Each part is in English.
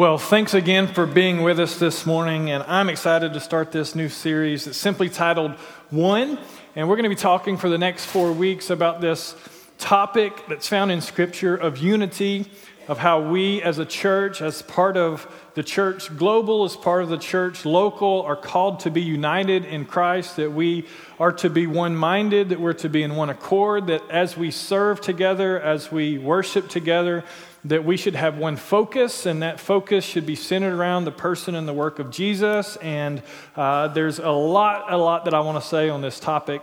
Well, thanks again for being with us this morning, and I'm excited to start this new series that's simply titled One. And we're going to be talking for the next four weeks about this topic that's found in Scripture of unity, of how we as a church, as part of the church global, as part of the church local, are called to be united in Christ, that we are to be one minded, that we're to be in one accord, that as we serve together, as we worship together, that we should have one focus, and that focus should be centered around the person and the work of Jesus. And uh, there's a lot, a lot that I want to say on this topic.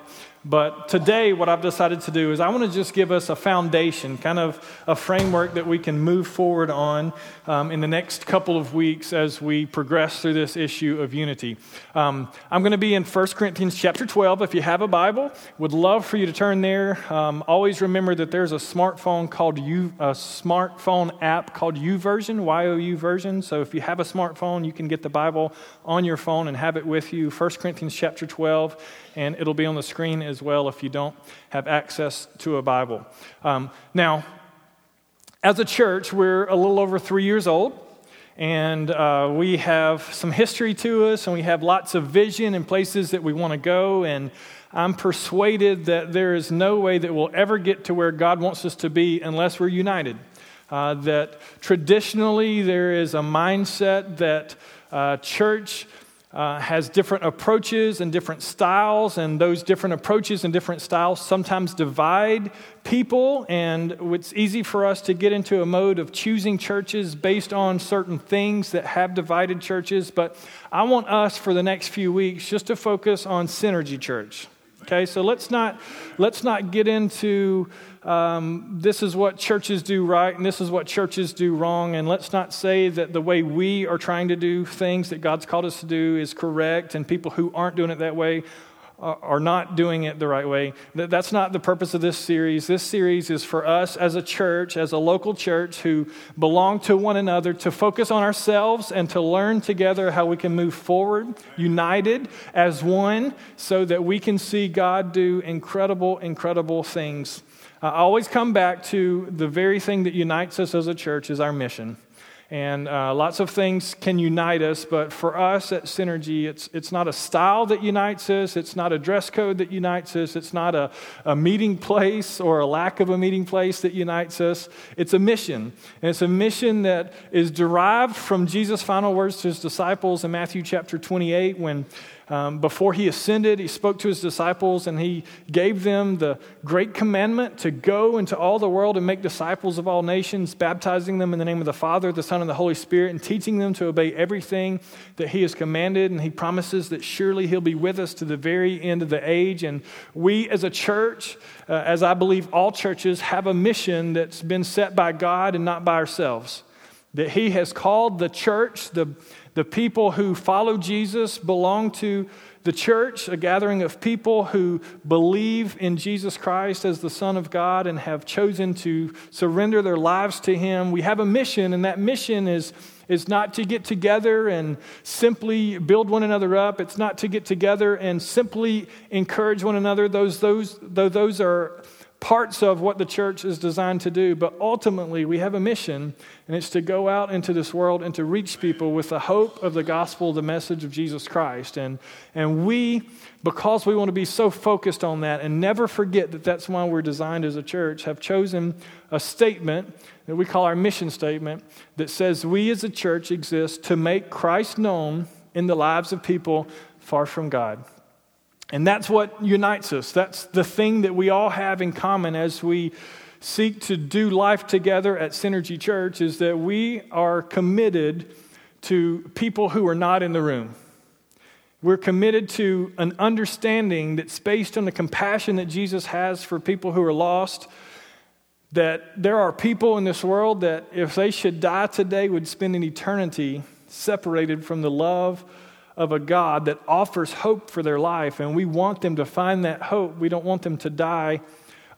But today, what I've decided to do is I want to just give us a foundation, kind of a framework that we can move forward on um, in the next couple of weeks as we progress through this issue of unity. Um, I'm going to be in 1 Corinthians chapter 12. If you have a Bible, would love for you to turn there. Um, always remember that there's a smartphone called U, a smartphone app called YouVersion, Y-O-U version. So if you have a smartphone, you can get the Bible on your phone and have it with you. 1 Corinthians chapter 12 and it'll be on the screen as well if you don't have access to a Bible. Um, now, as a church, we're a little over three years old, and uh, we have some history to us, and we have lots of vision and places that we want to go. And I'm persuaded that there is no way that we'll ever get to where God wants us to be unless we're united. Uh, that traditionally there is a mindset that uh, church uh, has different approaches and different styles, and those different approaches and different styles sometimes divide people. And it's easy for us to get into a mode of choosing churches based on certain things that have divided churches. But I want us for the next few weeks just to focus on Synergy Church. Okay, so let's not let's not get into um, this is what churches do right and this is what churches do wrong, and let's not say that the way we are trying to do things that God's called us to do is correct, and people who aren't doing it that way are not doing it the right way. That's not the purpose of this series. This series is for us as a church, as a local church who belong to one another, to focus on ourselves and to learn together how we can move forward, united as one, so that we can see God do incredible, incredible things. I always come back to the very thing that unites us as a church is our mission. And uh, lots of things can unite us, but for us at Synergy, it's, it's not a style that unites us, it's not a dress code that unites us, it's not a, a meeting place or a lack of a meeting place that unites us. It's a mission. And it's a mission that is derived from Jesus' final words to his disciples in Matthew chapter 28 when um, before he ascended, he spoke to his disciples and he gave them the great commandment to go into all the world and make disciples of all nations, baptizing them in the name of the Father, the Son, and the Holy Spirit, and teaching them to obey everything that he has commanded. And he promises that surely he'll be with us to the very end of the age. And we as a church, uh, as I believe all churches, have a mission that's been set by God and not by ourselves. That he has called the church, the the people who follow Jesus belong to the church, a gathering of people who believe in Jesus Christ as the Son of God and have chosen to surrender their lives to Him. We have a mission, and that mission is, is not to get together and simply build one another up. It's not to get together and simply encourage one another. Those, those, though those are parts of what the church is designed to do, but ultimately we have a mission, and it's to go out into this world and to reach people with the hope of the gospel, the message of Jesus Christ. And, and we, because we want to be so focused on that and never forget that that's why we're designed as a church, have chosen a statement that we call our mission statement that says we as a church exist to make Christ known in the lives of people far from God. And that's what unites us. That's the thing that we all have in common as we seek to do life together at Synergy Church is that we are committed to people who are not in the room. We're committed to an understanding that's based on the compassion that Jesus has for people who are lost. That there are people in this world that, if they should die today, would spend an eternity separated from the love of a God that offers hope for their life, and we want them to find that hope. We don't want them to die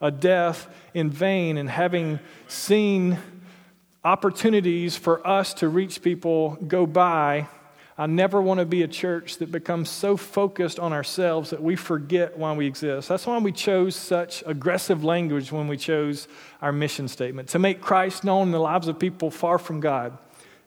a death in vain. And having seen opportunities for us to reach people go by, I never want to be a church that becomes so focused on ourselves that we forget why we exist. That's why we chose such aggressive language when we chose our mission statement to make Christ known in the lives of people far from God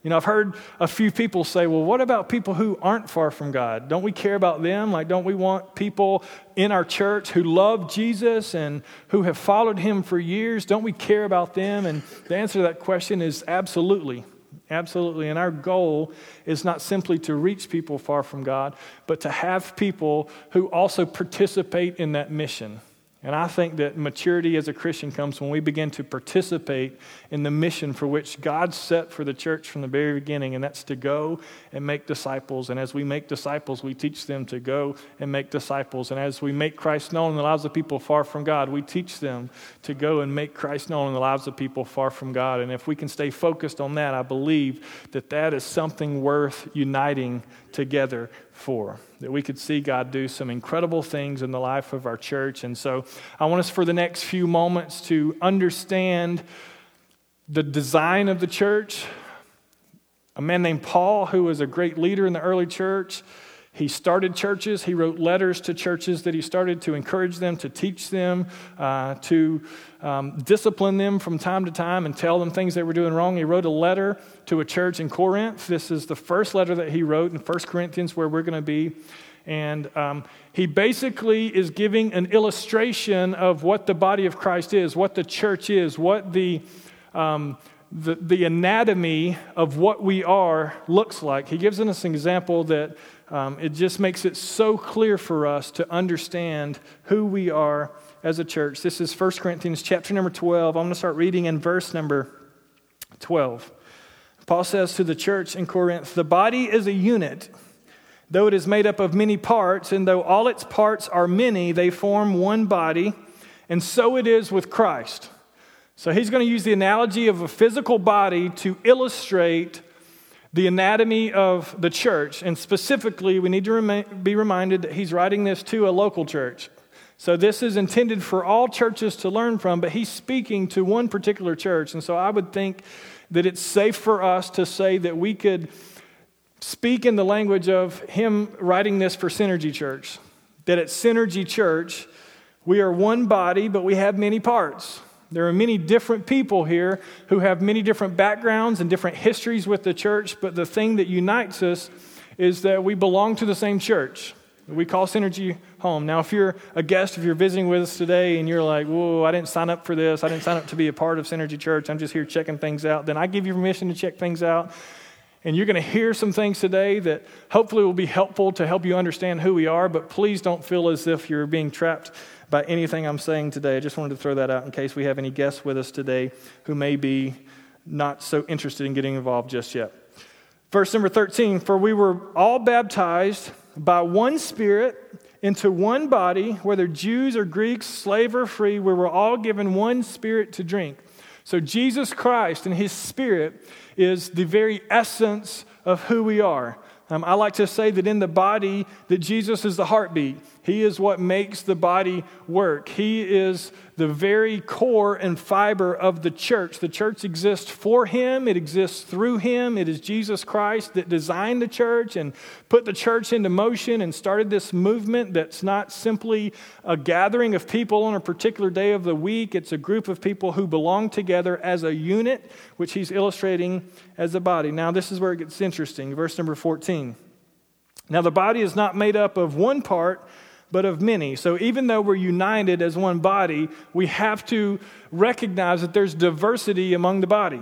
You know, I've heard a few people say, well, what about people who aren't far from God? Don't we care about them? Like, don't we want people in our church who love Jesus and who have followed him for years? Don't we care about them? And the answer to that question is absolutely. Absolutely. And our goal is not simply to reach people far from God, but to have people who also participate in that mission. And I think that maturity as a Christian comes when we begin to participate in the mission for which God set for the church from the very beginning, and that's to go and make disciples. And as we make disciples, we teach them to go and make disciples. And as we make Christ known in the lives of people far from God, we teach them to go and make Christ known in the lives of people far from God. And if we can stay focused on that, I believe that that is something worth uniting together for. That we could see God do some incredible things in the life of our church. And so I want us for the next few moments to understand the design of the church. A man named Paul, who was a great leader in the early church, he started churches. He wrote letters to churches that he started to encourage them, to teach them, uh, to um, discipline them from time to time and tell them things they were doing wrong. He wrote a letter to a church in Corinth. This is the first letter that he wrote in 1 Corinthians, where we're going to be. And um, he basically is giving an illustration of what the body of Christ is, what the church is, what the um, the, the anatomy of what we are looks like. He gives us an example that um, it just makes it so clear for us to understand who we are as a church. This is 1 Corinthians chapter number 12. I'm going to start reading in verse number 12. Paul says to the church in Corinth, The body is a unit, though it is made up of many parts, and though all its parts are many, they form one body, and so it is with Christ. So he's going to use the analogy of a physical body to illustrate the anatomy of the church. And specifically, we need to be reminded that he's writing this to a local church. So this is intended for all churches to learn from, but he's speaking to one particular church. And so I would think that it's safe for us to say that we could speak in the language of him writing this for Synergy Church. That at Synergy Church, we are one body, but we have many parts. There are many different people here who have many different backgrounds and different histories with the church, but the thing that unites us is that we belong to the same church. We call Synergy home. Now, if you're a guest, if you're visiting with us today and you're like, whoa, I didn't sign up for this, I didn't sign up to be a part of Synergy Church, I'm just here checking things out, then I give you permission to check things out. And you're going to hear some things today that hopefully will be helpful to help you understand who we are, but please don't feel as if you're being trapped by anything I'm saying today. I just wanted to throw that out in case we have any guests with us today who may be not so interested in getting involved just yet. Verse number 13 For we were all baptized by one Spirit into one body, whether Jews or Greeks, slave or free, we were all given one Spirit to drink. So Jesus Christ and His Spirit is the very essence of who we are. Um, I like to say that in the body, that Jesus is the heartbeat. He is what makes the body work. He is the very core and fiber of the church. The church exists for Him, it exists through Him. It is Jesus Christ that designed the church and put the church into motion and started this movement that's not simply a gathering of people on a particular day of the week, it's a group of people who belong together as a unit, which He's illustrating as a body. Now, this is where it gets interesting. Verse number 14. Now, the body is not made up of one part but of many. So even though we're united as one body, we have to recognize that there's diversity among the body.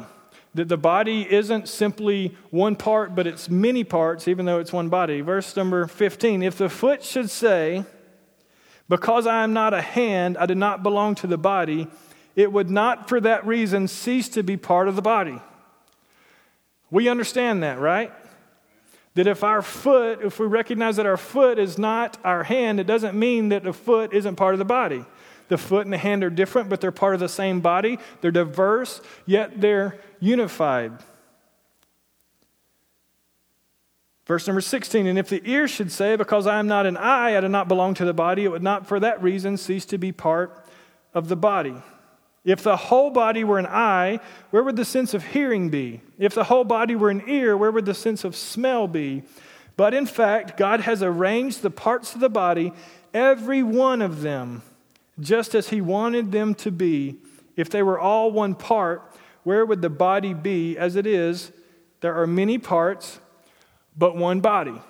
That the body isn't simply one part, but it's many parts, even though it's one body. Verse number 15 If the foot should say, Because I am not a hand, I do not belong to the body, it would not for that reason cease to be part of the body. We understand that, right? That if our foot, if we recognize that our foot is not our hand, it doesn't mean that the foot isn't part of the body. The foot and the hand are different, but they're part of the same body. They're diverse, yet they're unified. Verse number 16, and if the ear should say, Because I am not an eye, I do not belong to the body, it would not for that reason cease to be part of the body. If the whole body were an eye, where would the sense of hearing be? If the whole body were an ear, where would the sense of smell be? But in fact, God has arranged the parts of the body, every one of them, just as He wanted them to be. If they were all one part, where would the body be as it is there are many parts, but one body.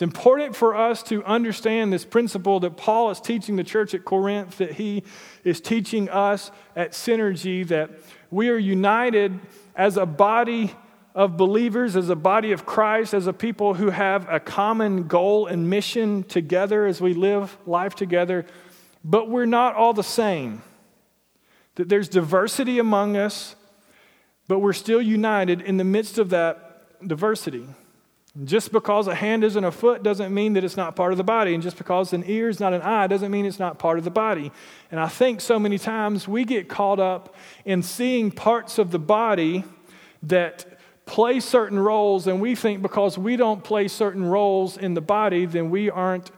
It's important for us to understand this principle that Paul is teaching the church at Corinth, that he is teaching us at Synergy, that we are united as a body of believers, as a body of Christ, as a people who have a common goal and mission together as we live life together, but we're not all the same. That there's diversity among us, but we're still united in the midst of that diversity. Just because a hand isn't a foot doesn't mean that it's not part of the body. And just because an ear is not an eye doesn't mean it's not part of the body. And I think so many times we get caught up in seeing parts of the body that play certain roles, and we think because we don't play certain roles in the body, then we aren't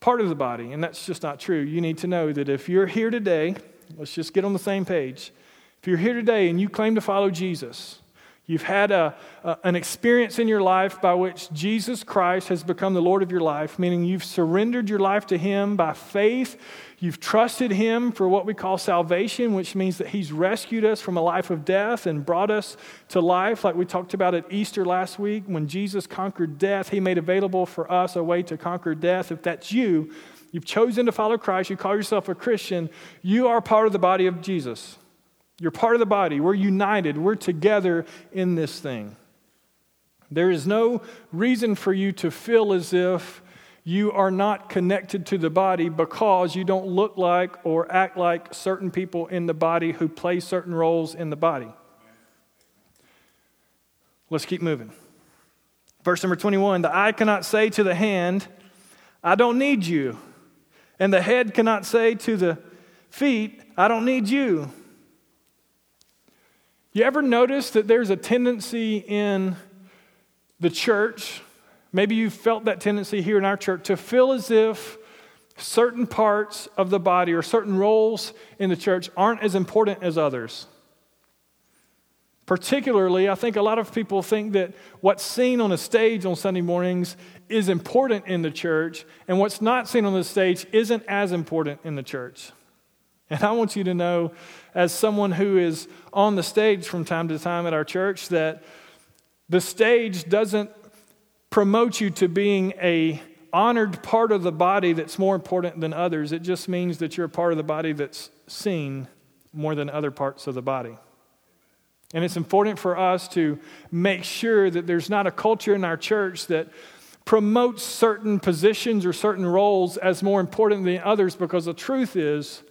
part of the body. And that's just not true. You need to know that if you're here today, let's just get on the same page. If you're here today and you claim to follow Jesus, You've had a, a, an experience in your life by which Jesus Christ has become the Lord of your life, meaning you've surrendered your life to Him by faith. You've trusted Him for what we call salvation, which means that He's rescued us from a life of death and brought us to life, like we talked about at Easter last week. When Jesus conquered death, He made available for us a way to conquer death. If that's you, you've chosen to follow Christ, you call yourself a Christian, you are part of the body of Jesus. You're part of the body. We're united. We're together in this thing. There is no reason for you to feel as if you are not connected to the body because you don't look like or act like certain people in the body who play certain roles in the body. Let's keep moving. Verse number 21 The eye cannot say to the hand, I don't need you. And the head cannot say to the feet, I don't need you. You ever notice that there's a tendency in the church, maybe you've felt that tendency here in our church, to feel as if certain parts of the body or certain roles in the church aren't as important as others? Particularly, I think a lot of people think that what's seen on a stage on Sunday mornings is important in the church, and what's not seen on the stage isn't as important in the church. And I want you to know, as someone who is on the stage from time to time at our church, that the stage doesn't promote you to being a honored part of the body that's more important than others. It just means that you're a part of the body that's seen more than other parts of the body. And it's important for us to make sure that there's not a culture in our church that promotes certain positions or certain roles as more important than others because the truth is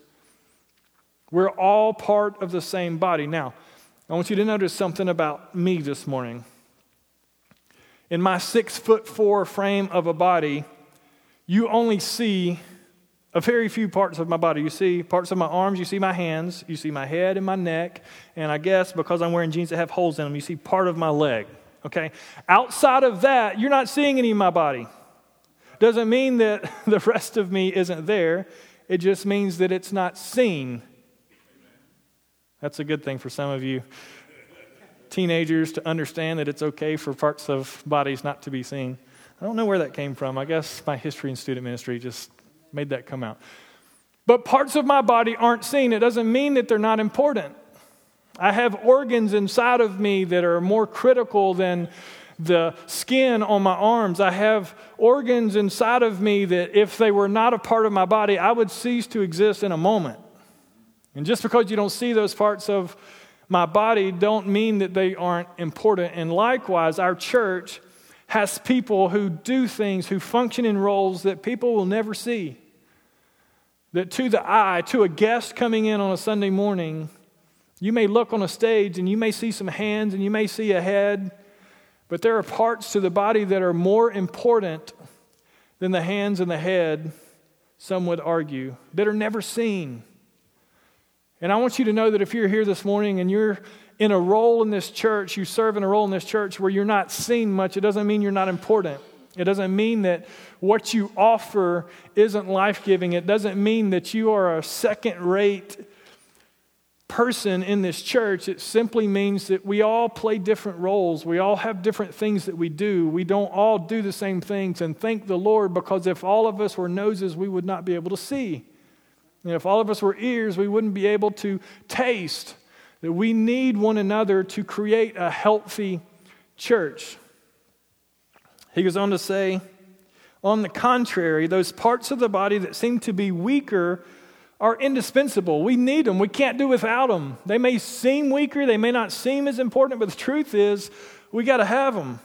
we're all part of the same body. Now, I want you to notice something about me this morning. In my six foot four frame of a body, you only see a very few parts of my body. You see parts of my arms, you see my hands, you see my head and my neck, and I guess because I'm wearing jeans that have holes in them, you see part of my leg. Okay? Outside of that, you're not seeing any of my body. Doesn't mean that the rest of me isn't there, it just means that it's not seen that's a good thing for some of you teenagers to understand that it's okay for parts of bodies not to be seen. I don't know where that came from. I guess my history and student ministry just made that come out. But parts of my body aren't seen. It doesn't mean that they're not important. I have organs inside of me that are more critical than the skin on my arms. I have organs inside of me that, if they were not a part of my body, I would cease to exist in a moment. And just because you don't see those parts of my body don't mean that they aren't important. And likewise, our church has people who do things, who function in roles that people will never see. That to the eye, to a guest coming in on a Sunday morning, you may look on a stage and you may see some hands and you may see a head, but there are parts to the body that are more important than the hands and the head, some would argue, that are never seen. And I want you to know that if you're here this morning and you're in a role in this church, you serve in a role in this church where you're not seen much, it doesn't mean you're not important. It doesn't mean that what you offer isn't life giving. It doesn't mean that you are a second rate person in this church. It simply means that we all play different roles. We all have different things that we do. We don't all do the same things. And thank the Lord because if all of us were noses, we would not be able to see. And if all of us were ears, we wouldn't be able to taste. that we need one another to create a healthy church. He goes on to say, on the contrary, those parts of the body that seem to be weaker are indispensable. We need them. We can't do without them. They may seem weaker, they may not seem as important, but the truth is, we got to have them.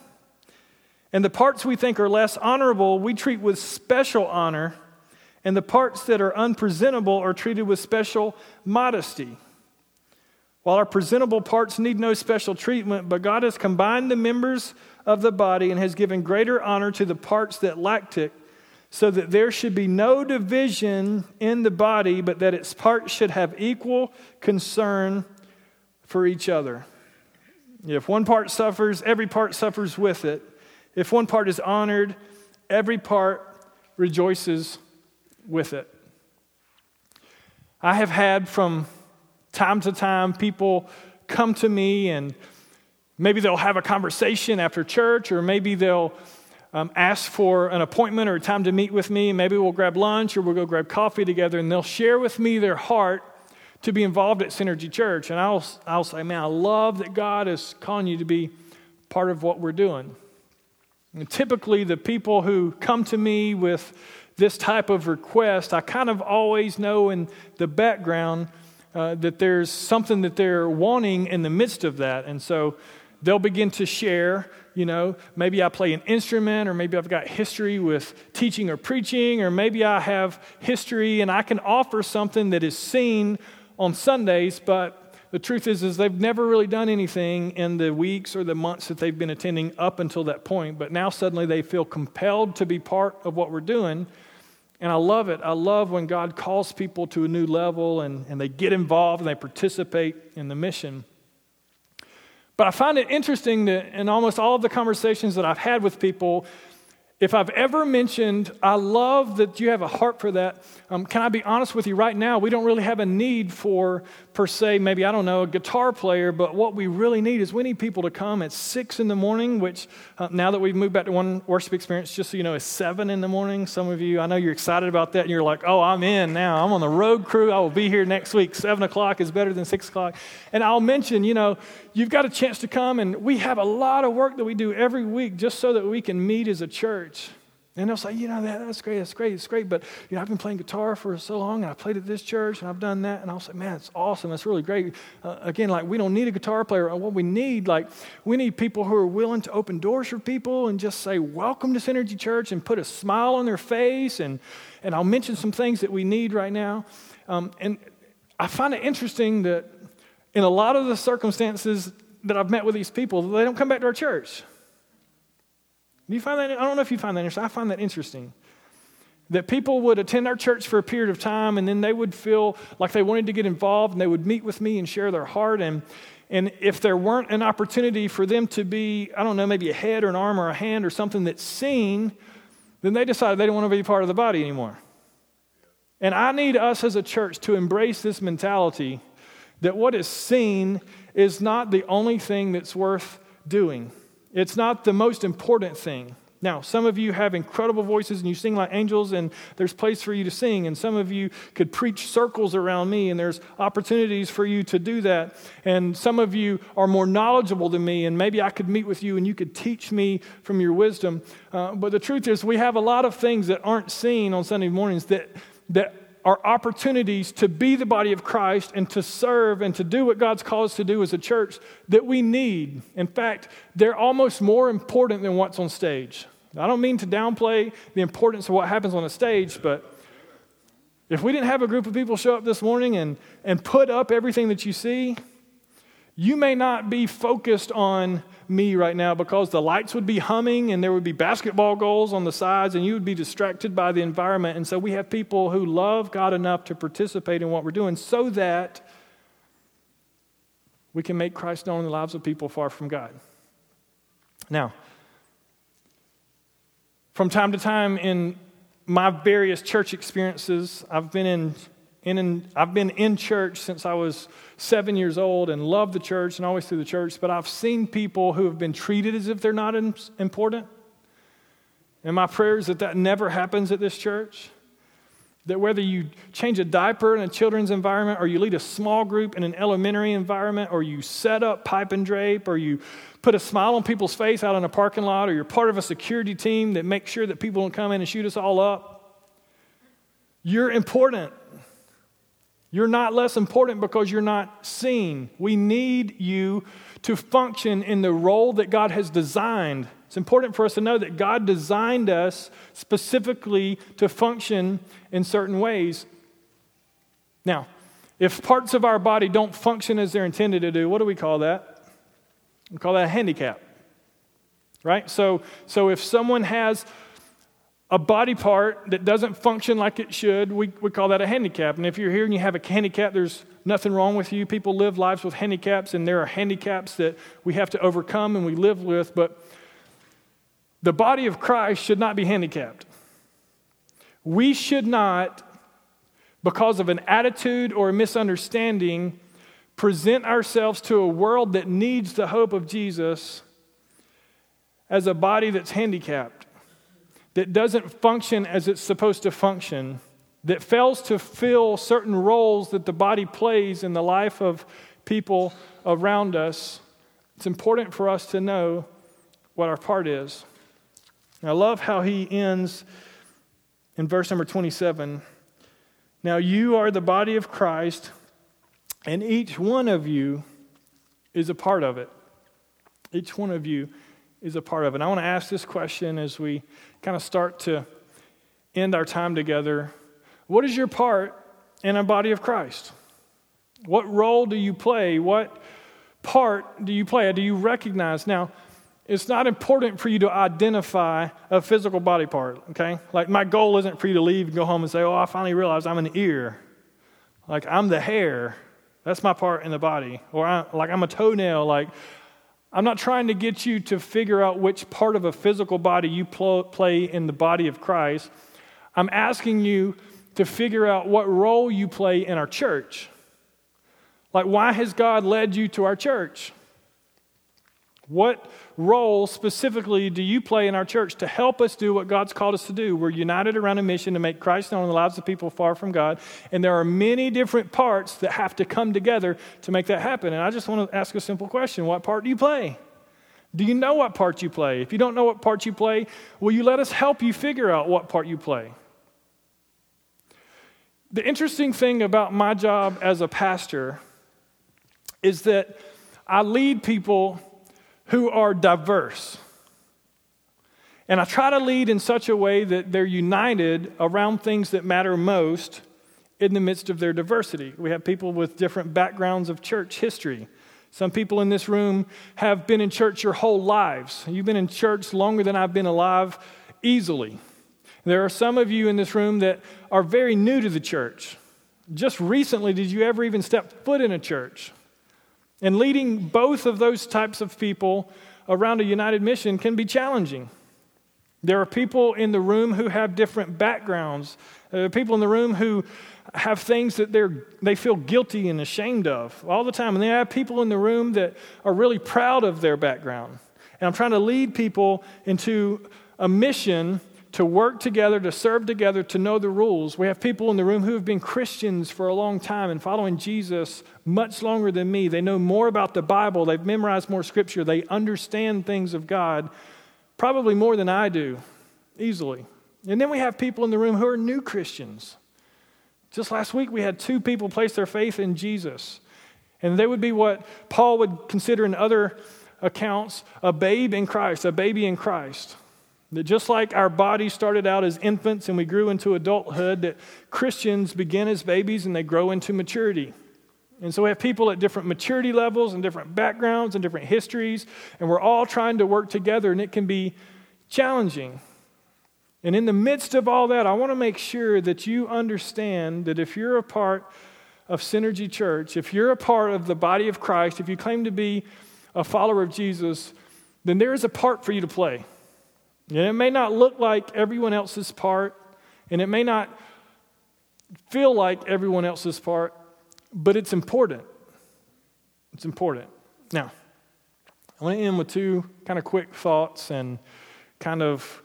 And the parts we think are less honorable, we treat with special honor, and the parts that are unpresentable are treated with special modesty. While our presentable parts need no special treatment, but God has combined the members of the body and has given greater honor to the parts that lacked it, so that there should be no division in the body, but that its parts should have equal concern for each other. If one part suffers, every part suffers with it. If one part is honored, every part rejoices with it. I have had from time to time people come to me and maybe they'll have a conversation after church or maybe they'll um, ask for an appointment or a time to meet with me. Maybe we'll grab lunch or we'll go grab coffee together and they'll share with me their heart to be involved at Synergy Church. And I'll, I'll say, man, I love that God is calling you to be part of what we're doing. And typically, the people who come to me with this type of request, I kind of always know in the background uh, that there's something that they're wanting in the midst of that. And so they'll begin to share, you know, maybe I play an instrument, or maybe I've got history with teaching or preaching, or maybe I have history and I can offer something that is seen on Sundays, but the truth is is they've never really done anything in the weeks or the months that they've been attending up until that point but now suddenly they feel compelled to be part of what we're doing and i love it. I love when god calls people to a new level and, and they get involved and they participate in the mission. But i find it interesting that in almost all of the conversations that i've had with people if I've ever mentioned, I love that you have a heart for that. Um, can I be honest with you right now? We don't really have a need for, per se, maybe, I don't know, a guitar player, but what we really need is we need people to come at six in the morning, which uh, now that we've moved back to one worship experience, just so you know, is seven in the morning. Some of you, I know you're excited about that, and you're like, oh, I'm in now. I'm on the road crew. I will be here next week. Seven o'clock is better than six o'clock. And I'll mention, you know, you've got a chance to come, and we have a lot of work that we do every week just so that we can meet as a church. And they'll say, you know, that, that's great, that's great, it's great, but, you know, I've been playing guitar for so long, and I played at this church, and I've done that, and I'll say, man, it's awesome, that's really great. Uh, again, like, we don't need a guitar player. What we need, like, we need people who are willing to open doors for people and just say, welcome to Synergy Church, and put a smile on their face, and, and I'll mention some things that we need right now. Um, and I find it interesting that in a lot of the circumstances that I've met with these people, they don't come back to our church. Do you find that? I don't know if you find that interesting. I find that interesting. That people would attend our church for a period of time and then they would feel like they wanted to get involved and they would meet with me and share their heart. And, and if there weren't an opportunity for them to be, I don't know, maybe a head or an arm or a hand or something that's seen, then they decided they didn't want to be part of the body anymore. And I need us as a church to embrace this mentality that what is seen is not the only thing that's worth doing. It's not the most important thing. Now, some of you have incredible voices and you sing like angels, and there's place for you to sing. And some of you could preach circles around me, and there's opportunities for you to do that. And some of you are more knowledgeable than me, and maybe I could meet with you and you could teach me from your wisdom. Uh, but the truth is, we have a lot of things that aren't seen on Sunday mornings that, that are opportunities to be the body of Christ and to serve and to do what God's called us to do as a church that we need. In fact, they're almost more important than what's on stage. I don't mean to downplay the importance of what happens on the stage, but if we didn't have a group of people show up this morning and, and put up everything that you see, you may not be focused on me right now because the lights would be humming and there would be basketball goals on the sides and you would be distracted by the environment. And so we have people who love God enough to participate in what we're doing so that we can make Christ known in the lives of people far from God. Now, from time to time in my various church experiences, I've been in in, in, I've been in church since I was seven years old and loved the church and always through the church, but I've seen people who have been treated as if they're not important. And my prayer is that that never happens at this church. That whether you change a diaper in a children's environment, or you lead a small group in an elementary environment, or you set up pipe and drape, or you put a smile on people's face out in a parking lot, or you're part of a security team that makes sure that people don't come in and shoot us all up, you're important. You're not less important because you're not seen. We need you to function in the role that God has designed. It's important for us to know that God designed us specifically to function in certain ways. Now, if parts of our body don't function as they're intended to do, what do we call that? We call that a handicap. Right? So, so if someone has a body part that doesn't function like it should, we, we call that a handicap. And if you're here and you have a handicap, there's nothing wrong with you. People live lives with handicaps, and there are handicaps that we have to overcome and we live with. But the body of Christ should not be handicapped. We should not, because of an attitude or a misunderstanding, present ourselves to a world that needs the hope of Jesus as a body that's handicapped that doesn't function as it's supposed to function, that fails to fill certain roles that the body plays in the life of people around us, it's important for us to know what our part is. And I love how he ends in verse number 27. Now you are the body of Christ, and each one of you is a part of it. Each one of you is a part of it. And I want to ask this question as we kind of start to end our time together. What is your part in a body of Christ? What role do you play? What part do you play? Do you recognize? Now, it's not important for you to identify a physical body part, okay? Like, my goal isn't for you to leave and go home and say, Oh, I finally realized I'm an ear. Like, I'm the hair. That's my part in the body. Or, I, like, I'm a toenail. Like, I'm not trying to get you to figure out which part of a physical body you pl- play in the body of Christ. I'm asking you to figure out what role you play in our church. Like, why has God led you to our church? What role specifically do you play in our church to help us do what God's called us to do? We're united around a mission to make Christ known in the lives of people far from God. And there are many different parts that have to come together to make that happen. And I just want to ask a simple question What part do you play? Do you know what part you play? If you don't know what part you play, will you let us help you figure out what part you play? The interesting thing about my job as a pastor is that I lead people who are diverse. And I try to lead in such a way that they're united around things that matter most in the midst of their diversity. We have people with different backgrounds of church history. Some people in this room have been in church your whole lives. You've been in church longer than I've been alive, easily. There are some of you in this room that are very new to the church. Just recently, did you ever even step foot in a church? And leading both of those types of people around a united mission can be challenging. There are people in the room who have different backgrounds. There are people in the room who have things that they're, they feel guilty and ashamed of all the time. And they have people in the room that are really proud of their background. And I'm trying to lead people into a mission to work together, to serve together, to know the rules. We have people in the room who have been Christians for a long time and following Jesus much longer than me. They know more about the Bible, they've memorized more scripture, they understand things of God probably more than I do, easily. And then we have people in the room who are new Christians. Just last week, we had two people place their faith in Jesus. And they would be what Paul would consider in other accounts a babe in Christ, a baby in Christ. That just like our bodies started out as infants and we grew into adulthood, that Christians begin as babies and they grow into maturity. And so we have people at different maturity levels and different backgrounds and different histories, and we're all trying to work together, and it can be challenging. And in the midst of all that, I want to make sure that you understand that if you're a part of Synergy Church, if you're a part of the body of Christ, if you claim to be a follower of Jesus, then there is a part for you to play. And it may not look like everyone else's part, and it may not feel like everyone else's part, but it's important. It's important. Now, I want to end with two kind of quick thoughts and kind of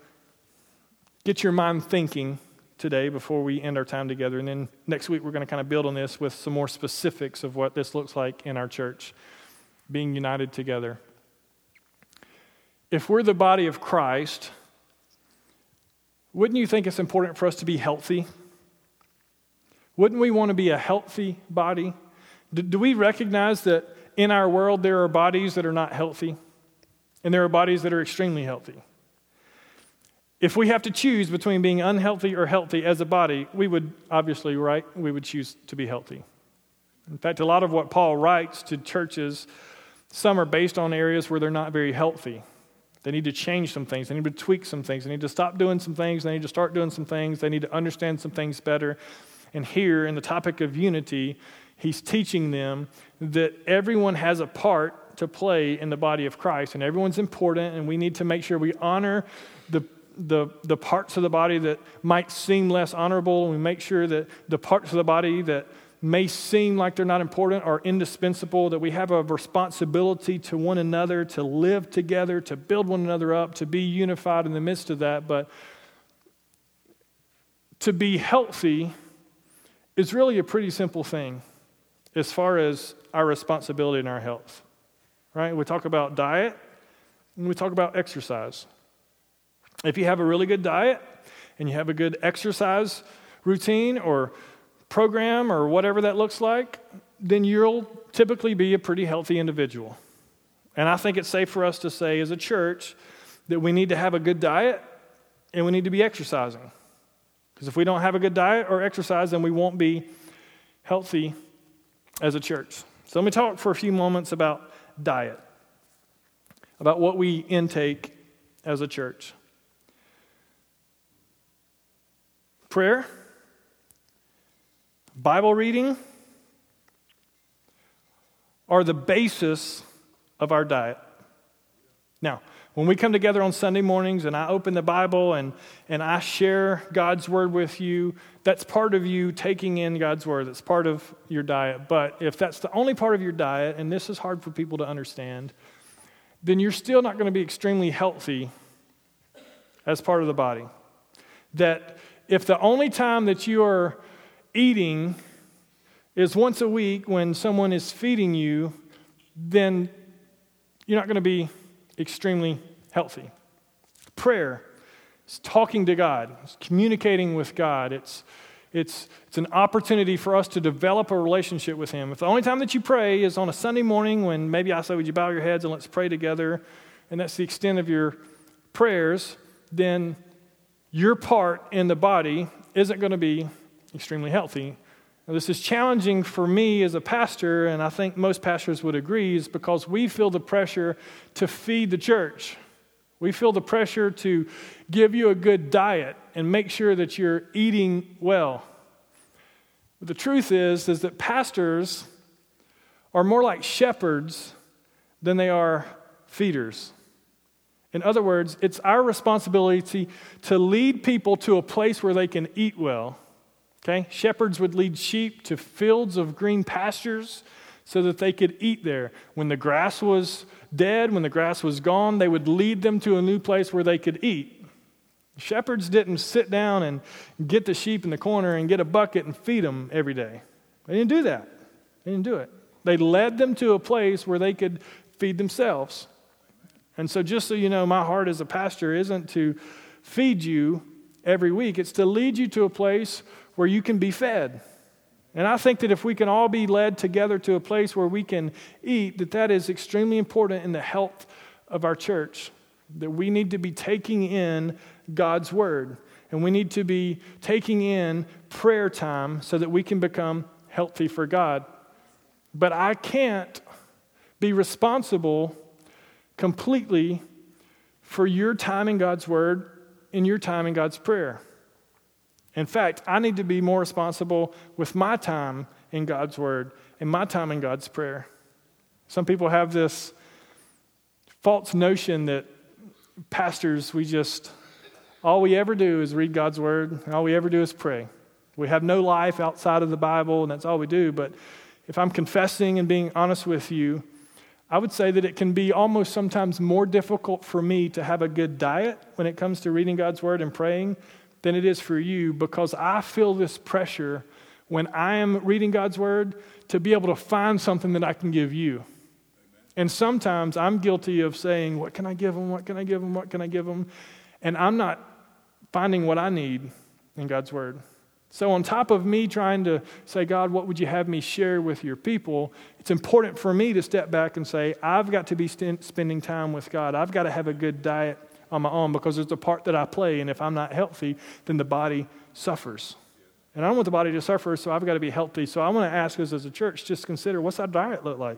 get your mind thinking today before we end our time together. And then next week, we're going to kind of build on this with some more specifics of what this looks like in our church, being united together. If we're the body of Christ, wouldn't you think it's important for us to be healthy? Wouldn't we want to be a healthy body? Do, do we recognize that in our world there are bodies that are not healthy and there are bodies that are extremely healthy? If we have to choose between being unhealthy or healthy as a body, we would obviously, right, we would choose to be healthy. In fact, a lot of what Paul writes to churches, some are based on areas where they're not very healthy. They need to change some things. They need to tweak some things. They need to stop doing some things. They need to start doing some things. They need to understand some things better. And here, in the topic of unity, he's teaching them that everyone has a part to play in the body of Christ, and everyone's important, and we need to make sure we honor the the, the parts of the body that might seem less honorable, and we make sure that the parts of the body that may seem like they're not important or indispensable, that we have a responsibility to one another, to live together, to build one another up, to be unified in the midst of that. But to be healthy is really a pretty simple thing as far as our responsibility in our health. Right? We talk about diet and we talk about exercise. If you have a really good diet and you have a good exercise routine or program or whatever that looks like, then you'll typically be a pretty healthy individual. And I think it's safe for us to say as a church that we need to have a good diet and we need to be exercising. Because if we don't have a good diet or exercise, then we won't be healthy as a church. So let me talk for a few moments about diet, about what we intake as a church. prayer, Bible reading are the basis of our diet. Now, when we come together on Sunday mornings and I open the Bible and, and I share God's word with you, that's part of you taking in God's word. That's part of your diet. But if that's the only part of your diet, and this is hard for people to understand, then you're still not going to be extremely healthy as part of the body. That if the only time that you are eating is once a week when someone is feeding you, then you're not going to be extremely healthy. Prayer is talking to God, it's communicating with God. It's, it's, it's an opportunity for us to develop a relationship with Him. If the only time that you pray is on a Sunday morning when maybe I say, Would you bow your heads and let's pray together, and that's the extent of your prayers, then your part in the body isn't going to be extremely healthy. Now, this is challenging for me as a pastor, and I think most pastors would agree, is because we feel the pressure to feed the church. We feel the pressure to give you a good diet and make sure that you're eating well. But the truth is, is that pastors are more like shepherds than they are feeders. In other words, it's our responsibility to lead people to a place where they can eat well. Okay? Shepherds would lead sheep to fields of green pastures so that they could eat there. When the grass was dead, when the grass was gone, they would lead them to a new place where they could eat. Shepherds didn't sit down and get the sheep in the corner and get a bucket and feed them every day. They didn't do that. They didn't do it. They led them to a place where they could feed themselves. And so, just so you know, my heart as a pastor isn't to feed you every week, it's to lead you to a place where you can be fed. And I think that if we can all be led together to a place where we can eat, that that is extremely important in the health of our church. That we need to be taking in God's word. And we need to be taking in prayer time so that we can become healthy for God. But I can't be responsible completely for your time in God's Word and your time in God's prayer. In fact, I need to be more responsible with my time in God's Word and my time in God's prayer. Some people have this false notion that pastors, we just, all we ever do is read God's Word, and all we ever do is pray. We have no life outside of the Bible, and that's all we do. But if I'm confessing and being honest with you, I would say that it can be almost sometimes more difficult for me to have a good diet when it comes to reading God's word and praying than it is for you because I feel this pressure when I am reading God's word to be able to find something that I can give you. And sometimes I'm guilty of saying, What can I give them? What can I give them? What can I give them? And I'm not finding what I need in God's word. So, on top of me trying to say, God, what would you have me share with your people? It's important for me to step back and say, I've got to be st- spending time with God. I've got to have a good diet on my own because there's a part that I play. And if I'm not healthy, then the body suffers. And I don't want the body to suffer, so I've got to be healthy. So, I want to ask us as a church just consider what's our diet look like?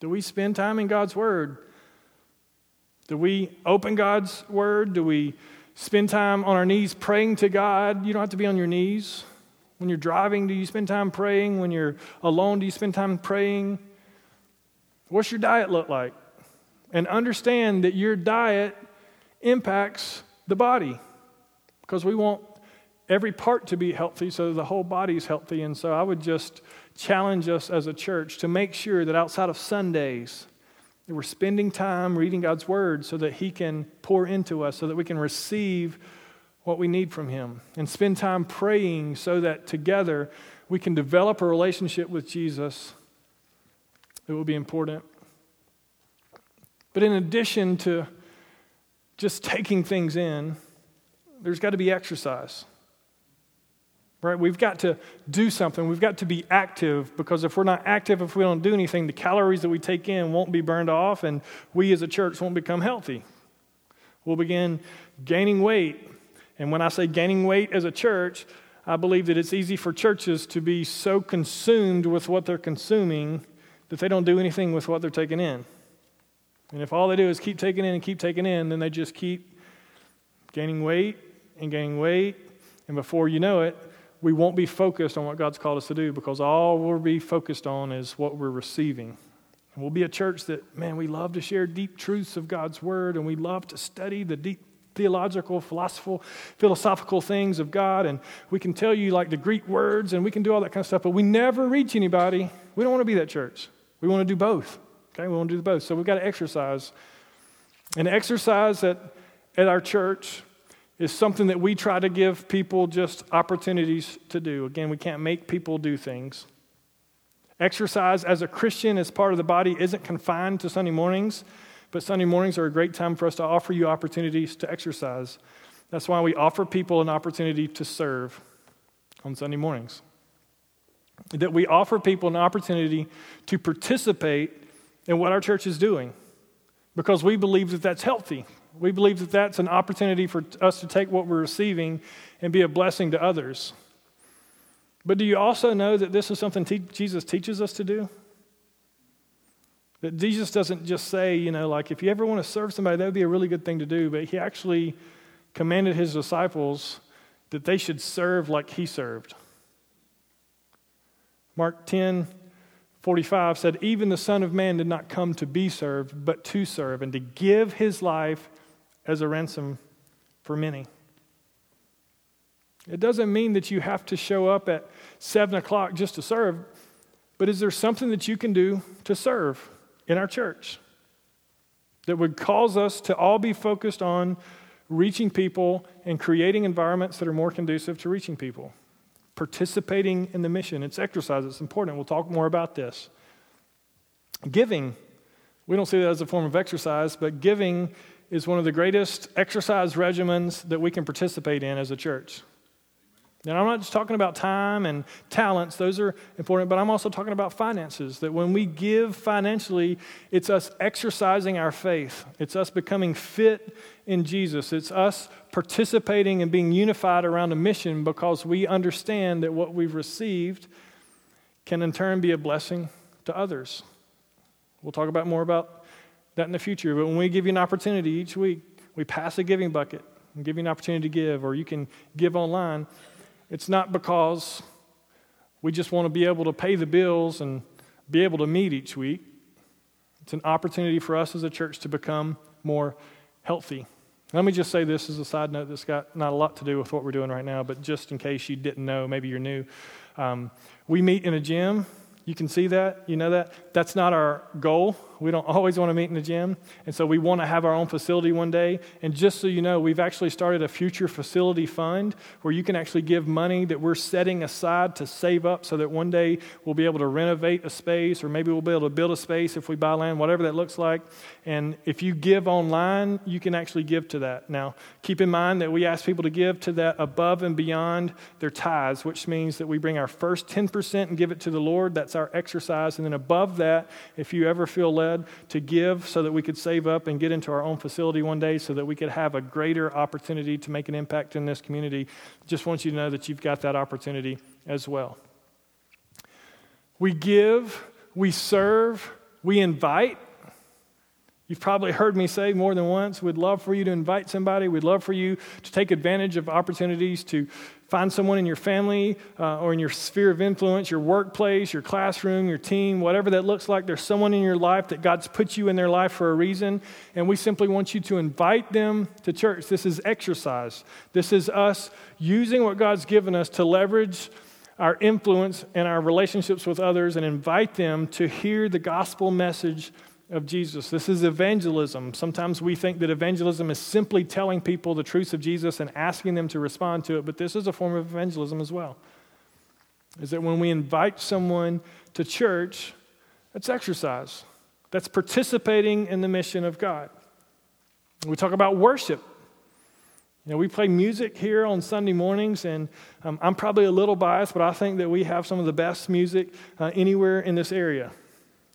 Do we spend time in God's Word? Do we open God's Word? Do we spend time on our knees praying to God. You don't have to be on your knees. When you're driving, do you spend time praying? When you're alone, do you spend time praying? What's your diet look like? And understand that your diet impacts the body because we want every part to be healthy so the whole body is healthy. And so I would just challenge us as a church to make sure that outside of Sundays, we're spending time reading God's word so that He can pour into us, so that we can receive what we need from Him, and spend time praying so that together we can develop a relationship with Jesus. It will be important. But in addition to just taking things in, there's got to be exercise. Right? We've got to do something. We've got to be active because if we're not active, if we don't do anything, the calories that we take in won't be burned off, and we as a church won't become healthy. We'll begin gaining weight. And when I say gaining weight as a church, I believe that it's easy for churches to be so consumed with what they're consuming that they don't do anything with what they're taking in. And if all they do is keep taking in and keep taking in, then they just keep gaining weight and gaining weight. And before you know it, we won't be focused on what God's called us to do because all we'll be focused on is what we're receiving. And we'll be a church that, man, we love to share deep truths of God's word and we love to study the deep theological, philosophical, philosophical things of God. And we can tell you like the Greek words and we can do all that kind of stuff, but we never reach anybody. We don't want to be that church. We want to do both. Okay, we want to do both. So we've got to exercise. And exercise at, at our church is something that we try to give people just opportunities to do. Again, we can't make people do things. Exercise as a Christian, as part of the body, isn't confined to Sunday mornings, but Sunday mornings are a great time for us to offer you opportunities to exercise. That's why we offer people an opportunity to serve on Sunday mornings. That we offer people an opportunity to participate in what our church is doing because we believe that that's healthy. We believe that that's an opportunity for us to take what we're receiving and be a blessing to others. But do you also know that this is something te- Jesus teaches us to do? That Jesus doesn't just say, you know, like if you ever want to serve somebody, that would be a really good thing to do, but he actually commanded his disciples that they should serve like he served. Mark 10 45 said, Even the Son of Man did not come to be served, but to serve, and to give his life as a ransom for many. It doesn't mean that you have to show up at 7 o'clock just to serve, but is there something that you can do to serve in our church that would cause us to all be focused on reaching people and creating environments that are more conducive to reaching people? Participating in the mission. It's exercise, it's important. We'll talk more about this. Giving. We don't see that as a form of exercise, but giving is one of the greatest exercise regimens that we can participate in as a church. And I'm not just talking about time and talents, those are important, but I'm also talking about finances. That when we give financially, it's us exercising our faith, it's us becoming fit in Jesus, it's us participating and being unified around a mission because we understand that what we've received can in turn be a blessing to others. We'll talk about more about that in the future. But when we give you an opportunity each week, we pass a giving bucket and give you an opportunity to give, or you can give online. It's not because we just want to be able to pay the bills and be able to meet each week. It's an opportunity for us as a church to become more healthy. Let me just say this as a side note that's got not a lot to do with what we're doing right now, but just in case you didn't know, maybe you're new. Um, we meet in a gym. You can see that. You know that. That's not our goal. We don't always want to meet in the gym. And so we want to have our own facility one day. And just so you know, we've actually started a future facility fund where you can actually give money that we're setting aside to save up so that one day we'll be able to renovate a space or maybe we'll be able to build a space if we buy land, whatever that looks like. And if you give online, you can actually give to that. Now, keep in mind that we ask people to give to that above and beyond their tithes, which means that we bring our first 10% and give it to the Lord. That's our exercise. And then above that, if you ever feel led to give so that we could save up and get into our own facility one day so that we could have a greater opportunity to make an impact in this community, just want you to know that you've got that opportunity as well. We give, we serve, we invite. You've probably heard me say more than once, we'd love for you to invite somebody. We'd love for you to take advantage of opportunities to Find someone in your family uh, or in your sphere of influence, your workplace, your classroom, your team, whatever that looks like. There's someone in your life that God's put you in their life for a reason, and we simply want you to invite them to church. This is exercise. This is us using what God's given us to leverage our influence and our relationships with others and invite them to hear the gospel message of Jesus. This is evangelism. Sometimes we think that evangelism is simply telling people the truths of Jesus and asking them to respond to it, but this is a form of evangelism as well. Is that when we invite someone to church, that's exercise. That's participating in the mission of God. We talk about worship. You know, we play music here on Sunday mornings, and um, I'm probably a little biased, but I think that we have some of the best music uh, anywhere in this area.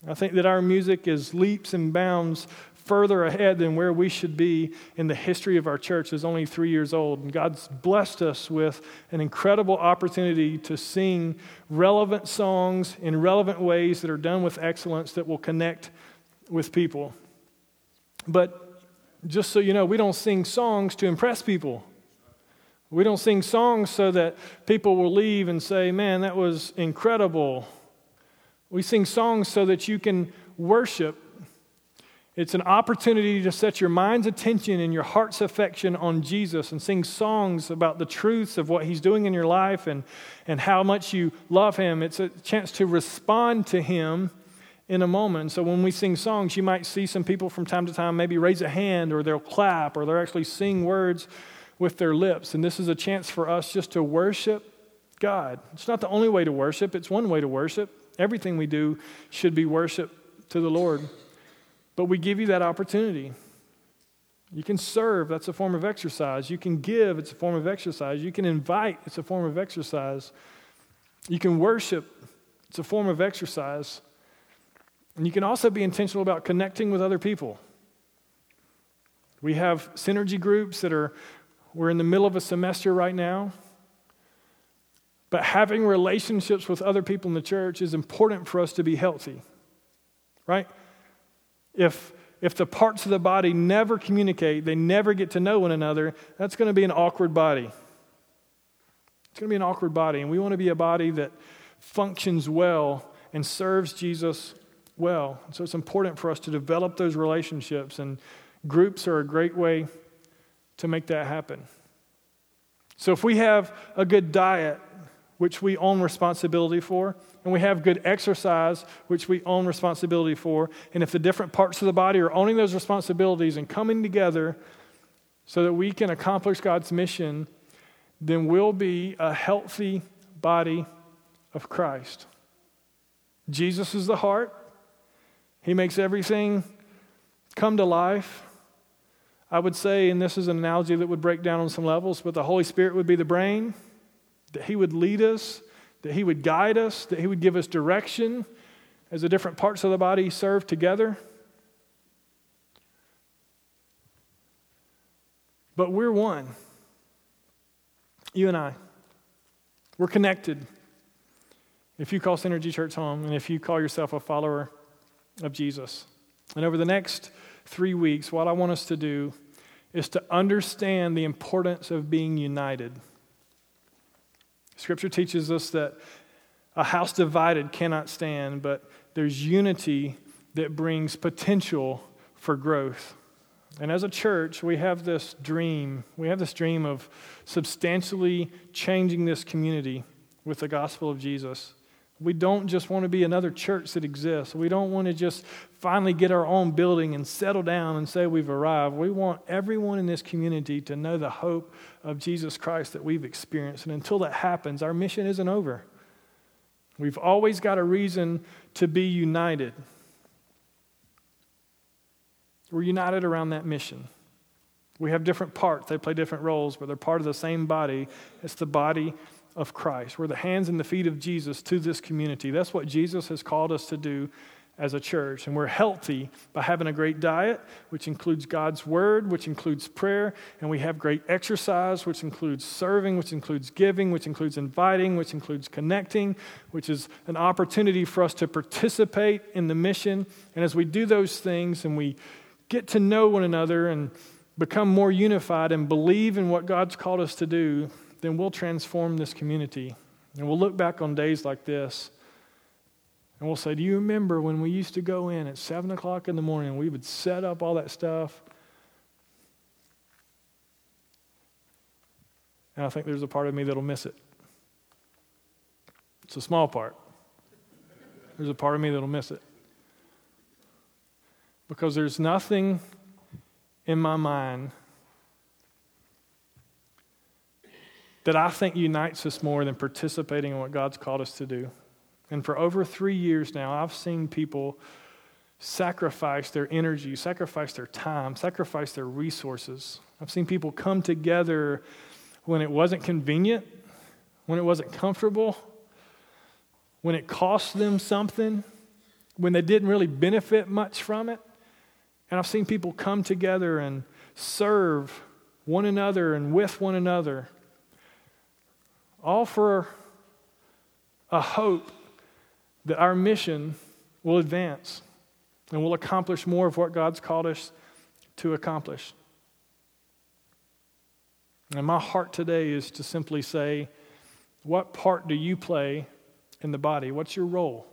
I think that our music is leaps and bounds further ahead than where we should be in the history of our church is only three years old. And God's blessed us with an incredible opportunity to sing relevant songs in relevant ways that are done with excellence that will connect with people. But just so you know, we don't sing songs to impress people. We don't sing songs so that people will leave and say, man, that was incredible. We sing songs so that you can worship. It's an opportunity to set your mind's attention and your heart's affection on Jesus and sing songs about the truths of what He's doing in your life and, and how much you love Him. It's a chance to respond to Him in a moment. So when we sing songs, you might see some people from time to time maybe raise a hand or they'll clap or they'll actually sing words with their lips. And this is a chance for us just to worship God. It's not the only way to worship, it's one way to worship. Everything we do should be worship to the Lord. But we give you that opportunity. You can serve, that's a form of exercise. You can give, it's a form of exercise. You can invite, it's a form of exercise. You can worship, it's a form of exercise. And you can also be intentional about connecting with other people. We have synergy groups that are, we're in the middle of a semester right now. But having relationships with other people in the church is important for us to be healthy, right? If, if the parts of the body never communicate, they never get to know one another, that's going to be an awkward body. It's going to be an awkward body. And we want to be a body that functions well and serves Jesus well. So it's important for us to develop those relationships, and groups are a great way to make that happen. So if we have a good diet, which we own responsibility for, and we have good exercise, which we own responsibility for. And if the different parts of the body are owning those responsibilities and coming together so that we can accomplish God's mission, then we'll be a healthy body of Christ. Jesus is the heart, He makes everything come to life. I would say, and this is an analogy that would break down on some levels, but the Holy Spirit would be the brain that He would lead us, that He would guide us, that He would give us direction as the different parts of the body serve together. But we're one. You and I. We're connected. If you call Synergy Church home and if you call yourself a follower of Jesus. And over the next three weeks, what I want us to do is to understand the importance of being united. Scripture teaches us that a house divided cannot stand, but there's unity that brings potential for growth. And as a church, we have this dream. We have this dream of substantially changing this community with the gospel of Jesus. We don't just want to be another church that exists. We don't want to just finally get our own building and settle down and say we've arrived. We want everyone in this community to know the hope of Jesus Christ that we've experienced. And until that happens, our mission isn't over. We've always got a reason to be united. We're united around that mission. We have different parts, they play different roles, but they're part of the same body. It's the body of Christ. We're the hands and the feet of Jesus to this community. That's what Jesus has called us to do as a church. And we're healthy by having a great diet, which includes God's word, which includes prayer. And we have great exercise, which includes serving, which includes giving, which includes inviting, which includes connecting, which is an opportunity for us to participate in the mission. And as we do those things and we get to know one another and become more unified and believe in what God's called us to do, then we'll transform this community. And we'll look back on days like this and we'll say, Do you remember when we used to go in at 7 o'clock in the morning we would set up all that stuff? And I think there's a part of me that'll miss it. It's a small part. There's a part of me that'll miss it. Because there's nothing in my mind that I think unites us more than participating in what God's called us to do. And for over three years now, I've seen people sacrifice their energy, sacrifice their time, sacrifice their resources. I've seen people come together when it wasn't convenient, when it wasn't comfortable, when it cost them something, when they didn't really benefit much from it. And I've seen people come together and serve one another and with one another for a hope that our mission will advance and will accomplish more of what God's called us to accomplish. And my heart today is to simply say, what part do you play in the body? What's your role?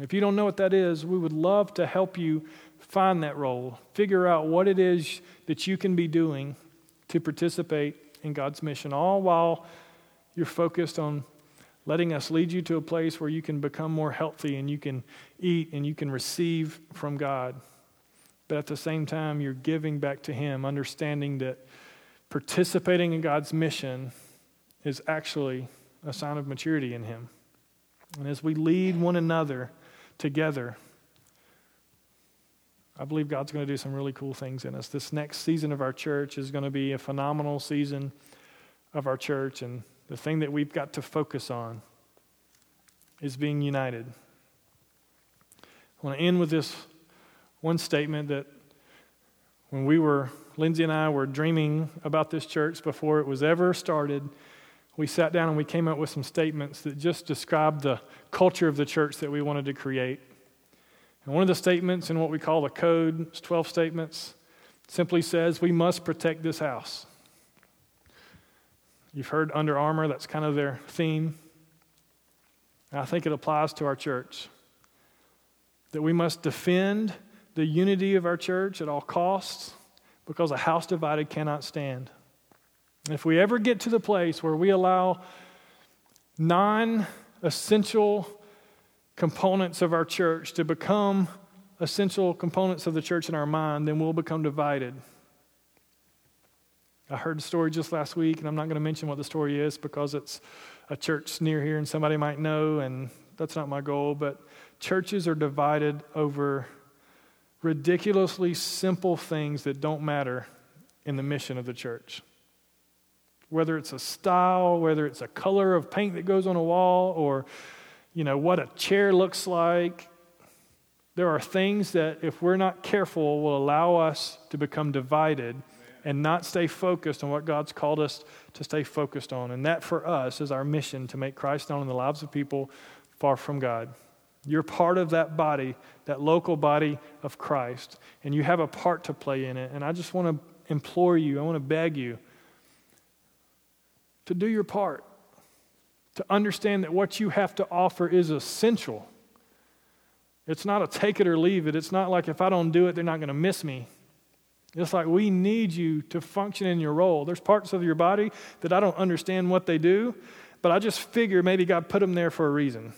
If you don't know what that is, we would love to help you find that role, figure out what it is that you can be doing to participate in God's mission, all while you're focused on letting us lead you to a place where you can become more healthy and you can eat and you can receive from God. But at the same time, you're giving back to Him, understanding that participating in God's mission is actually a sign of maturity in Him. And as we lead one another together, I believe God's going to do some really cool things in us. This next season of our church is going to be a phenomenal season of our church, and the thing that we've got to focus on is being united. I want to end with this one statement that when we were, Lindsay and I were dreaming about this church before it was ever started, we sat down and we came up with some statements that just described the culture of the church that we wanted to create. And one of the statements in what we call the code, 12 statements, simply says, We must protect this house. You've heard Under Armour, that's kind of their theme. And I think it applies to our church that we must defend the unity of our church at all costs because a house divided cannot stand. And if we ever get to the place where we allow non essential components of our church to become essential components of the church in our mind, then we'll become divided. I heard a story just last week, and I'm not going to mention what the story is because it's a church near here and somebody might know, and that's not my goal. But churches are divided over ridiculously simple things that don't matter in the mission of the church. Whether it's a style, whether it's a color of paint that goes on a wall, or you know what a chair looks like, there are things that, if we're not careful, will allow us to become divided and not stay focused on what God's called us to stay focused on. And that for us is our mission to make Christ known in the lives of people far from God. You're part of that body, that local body of Christ, and you have a part to play in it. And I just want to implore you, I want to beg you to do your part, to understand that what you have to offer is essential. It's not a take it or leave it. It's not like if I don't do it, they're not going to miss me. It's like we need you to function in your role. There's parts of your body that I don't understand what they do, but I just figure maybe God put them there for a reason.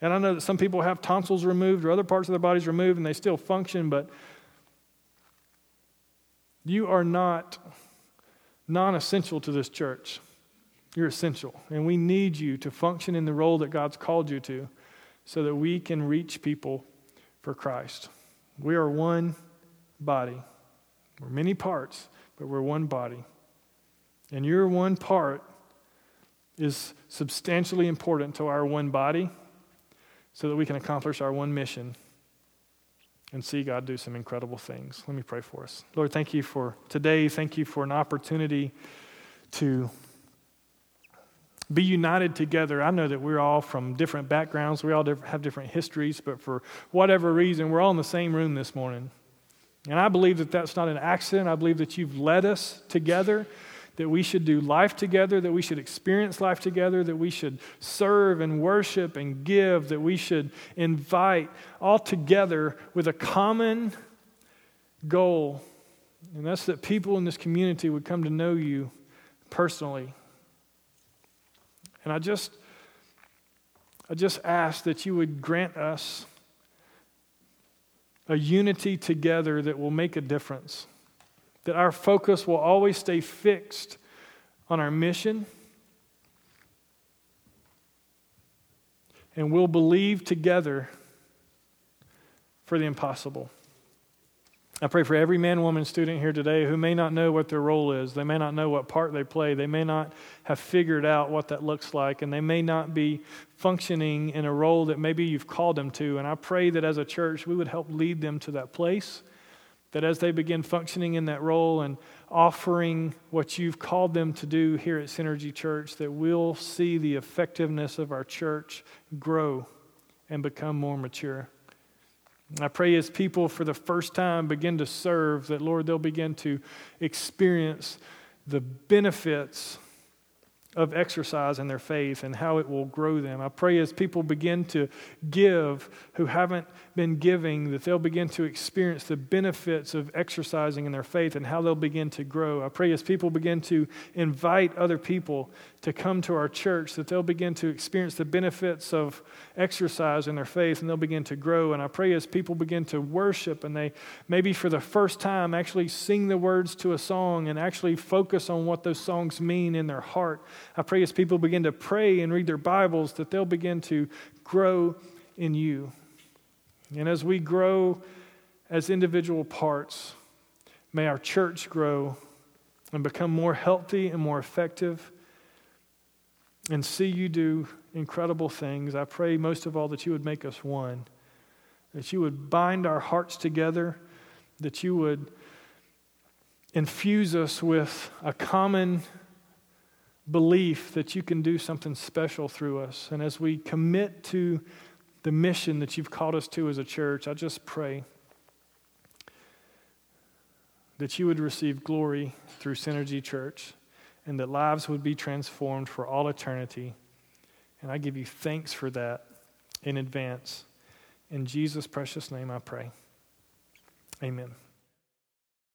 And I know that some people have tonsils removed or other parts of their bodies removed and they still function, but you are not non essential to this church. You're essential. And we need you to function in the role that God's called you to so that we can reach people for Christ. We are one body. We're many parts, but we're one body. And your one part is substantially important to our one body so that we can accomplish our one mission and see God do some incredible things. Let me pray for us. Lord, thank you for today. Thank you for an opportunity to be united together. I know that we're all from different backgrounds, we all have different histories, but for whatever reason, we're all in the same room this morning. And I believe that that's not an accident. I believe that you've led us together that we should do life together, that we should experience life together, that we should serve and worship and give, that we should invite all together with a common goal. And that's that people in this community would come to know you personally. And I just I just ask that you would grant us a unity together that will make a difference that our focus will always stay fixed on our mission. And we'll believe together for the impossible. I pray for every man, woman, student here today who may not know what their role is. They may not know what part they play. They may not have figured out what that looks like. And they may not be functioning in a role that maybe you've called them to. And I pray that as a church, we would help lead them to that place that as they begin functioning in that role and offering what you've called them to do here at Synergy Church, that we'll see the effectiveness of our church grow and become more mature. I pray as people for the first time begin to serve, that Lord, they'll begin to experience the benefits of exercise in their faith and how it will grow them. I pray as people begin to give who haven't been giving, that they'll begin to experience the benefits of exercising in their faith and how they'll begin to grow. I pray as people begin to invite other people to come to our church, that they'll begin to experience the benefits of exercise in their faith and they'll begin to grow. And I pray as people begin to worship and they maybe for the first time actually sing the words to a song and actually focus on what those songs mean in their heart. I pray as people begin to pray and read their Bibles that they'll begin to grow in you. And as we grow as individual parts, may our church grow and become more healthy and more effective and see you do incredible things. I pray most of all that you would make us one, that you would bind our hearts together, that you would infuse us with a common belief that you can do something special through us. And as we commit to the mission that you've called us to as a church, I just pray that you would receive glory through Synergy Church and that lives would be transformed for all eternity. And I give you thanks for that in advance. In Jesus' precious name I pray. Amen.